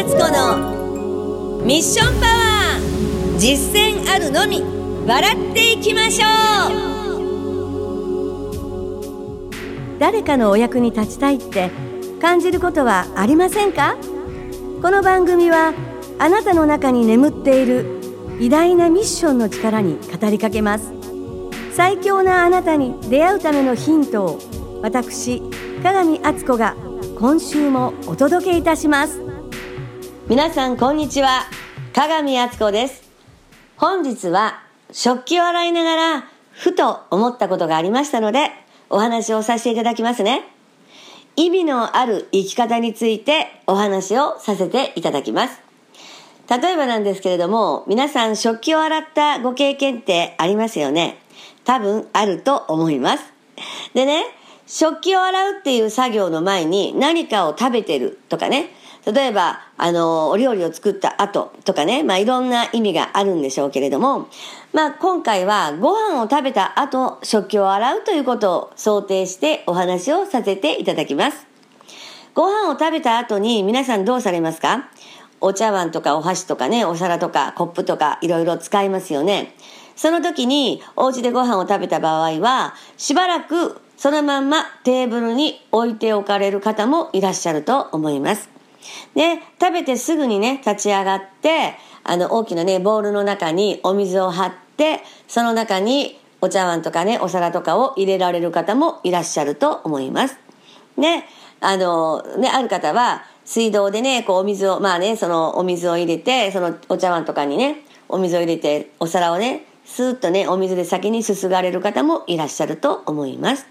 敦子のミッションパワー実践あるのみ笑っていきましょう。誰かのお役に立ちたいって感じることはありませんか？この番組はあなたの中に眠っている偉大なミッションの力に語りかけます。最強なあなたに出会うためのヒントを私鏡敦子が今週もお届けいたします。皆さんこんにちは。鏡敦子です。本日は食器を洗いながらふと思ったことがありましたのでお話をさせていただきますね。意味のある生き方についてお話をさせていただきます。例えばなんですけれども皆さん食器を洗ったご経験ってありますよね。多分あると思います。でね食器を洗うっていう作業の前に何かを食べてるとかね、例えば、あの、お料理を作った後とかね、まあいろんな意味があるんでしょうけれども、まあ今回はご飯を食べた後、食器を洗うということを想定してお話をさせていただきます。ご飯を食べた後に皆さんどうされますか？お茶碗とかお箸とかね、お皿とかコップとかいろいろ使いますよね。その時にお家でご飯を食べた場合は、しばらくそのまんまテーブルに置いておかれる方もいらっしゃると思います。で、食べてすぐにね、立ち上がって、あの、大きなね、ボウルの中にお水を張って、その中にお茶碗とかね、お皿とかを入れられる方もいらっしゃると思います。ね、あの、ね、ある方は、水道でね、こうお水を、まあね、そのお水を入れて、そのお茶碗とかにね、お水を入れて、お皿をね、スーッとね、お水で先にすすがれる方もいらっしゃると思います。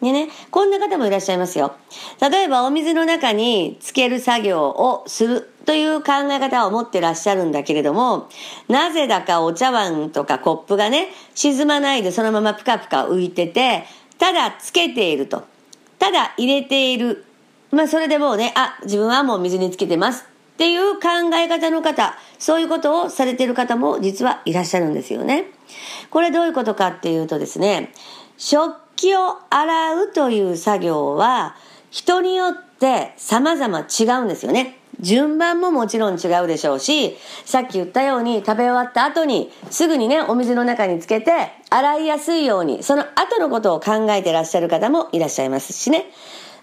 でね、こんな方もいらっしゃいますよ。例えばお水の中につける作業をするという考え方を持ってらっしゃるんだけれども、なぜだかお茶碗とかコップがね、沈まないでそのままプカプカ浮いてて、ただつけていると。ただ入れている。まあそれでもうね、あ、自分はもう水につけてますっていう考え方の方、そういうことをされている方も実はいらっしゃるんですよね。これどういうことかっていうとですね、食器を洗うという作業は人によって様々違うんですよね。順番ももちろん違うでしょうし、さっき言ったように食べ終わった後にすぐにね、お水の中につけて洗いやすいように、その後のことを考えてらっしゃる方もいらっしゃいますしね。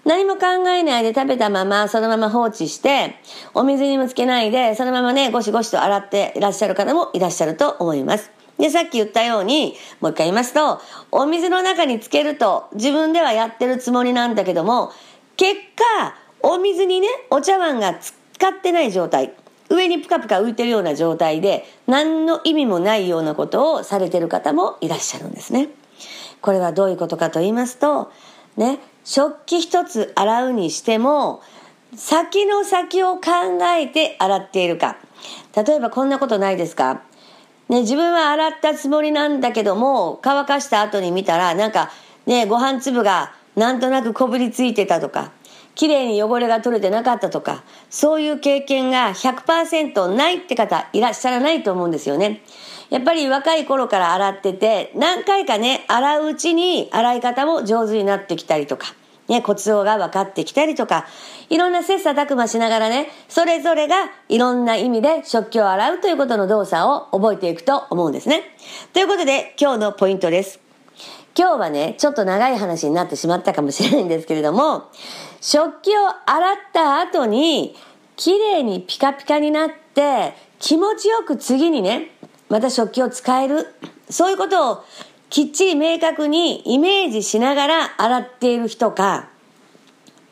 何も考えないで食べたままそのまま放置して、お水にもつけないでそのままね、ゴシゴシと洗っていらっしゃる方もいらっしゃると思います。で、さっき言ったように、もう一回言いますと、お水の中につけると自分ではやってるつもりなんだけども、結果、お水にね、お茶碗が使ってない状態、上にプカプカ浮いてるような状態で、何の意味もないようなことをされてる方もいらっしゃるんですね。これはどういうことかと言いますと、ね、食器一つ洗うにしても、先の先を考えて洗っているか。例えばこんなことないですか？ね、自分は洗ったつもりなんだけども、乾かした後に見たら、なんか、ね、ご飯粒がなんとなくこぶりついてたとか、綺麗に汚れが取れてなかったとか、そういう経験が100%ないって方いらっしゃらないと思うんですよね。やっぱり若い頃から洗ってて、何回かね、洗ううちに洗い方も上手になってきたりとか、ね、コツが分かってきたりとか、いろんな切磋琢磨しながらね、それぞれがいろんな意味で食器を洗うということの動作を覚えていくと思うんですね。ということで、今日のポイントです。今日はね、ちょっと長い話になってしまったかもしれないんですけれども、食器を洗った後に、綺麗にピカピカになって、気持ちよく次にね、また食器を使える。そういうことをきっちり明確にイメージしながら洗っている人か、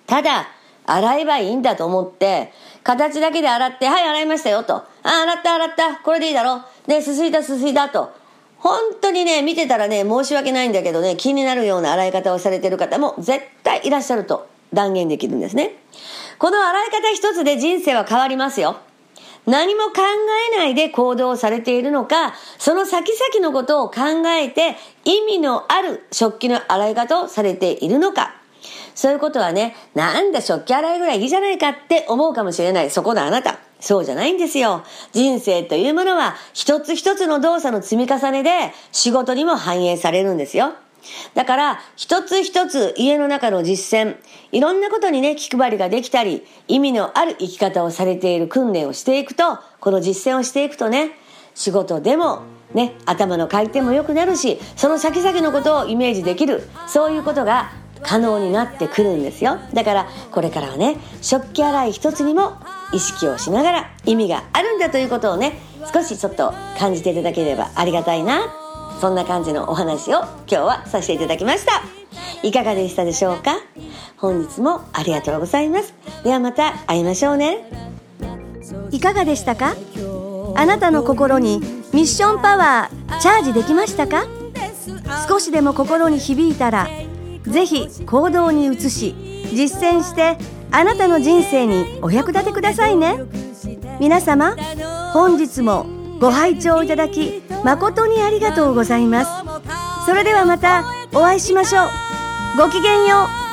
ただ洗えばいいんだと思って、形だけで洗って、はい、洗いましたよと。あ、洗った、洗った。これでいいだろ。で、すすいだ、すすいだと。本当にね、見てたらね、申し訳ないんだけどね、気になるような洗い方をされてる方も絶対いらっしゃると断言できるんですね。この洗い方一つで人生は変わりますよ。何も考えないで行動されているのか、その先々のことを考えて意味のある食器の洗い方をされているのか。そういうことはね、なんだ食器洗いぐらいいいじゃないかって思うかもしれない。そこのあなた。そうじゃないんですよ。人生というものは一つ一つの動作の積み重ねで仕事にも反映されるんですよ。だから、一つ一つ家の中の実践、いろんなことにね、気配りができたり、意味のある生き方をされている訓練をしていくと、この実践をしていくとね、仕事でも、ね、頭の回転も良くなるし、その先々のことをイメージできる、そういうことが可能になってくるんですよ。だから、これからはね、食器洗い一つにも意識をしながら意味があるんだということをね、少しちょっと感じていただければありがたいなそんな感じのお話を今日はさせていただきました。いかがでしたでしょうか？本日もありがとうございます。ではまた会いましょうね。いかがでしたか？あなたの心にミッションパワーチャージできましたか？少しでも心に響いたらぜひ行動に移し実践してあなたの人生にお役立てくださいね皆様本日もご拝聴いただき誠にありがとうございます。それではまたお会いしましょう。ごきげんよう。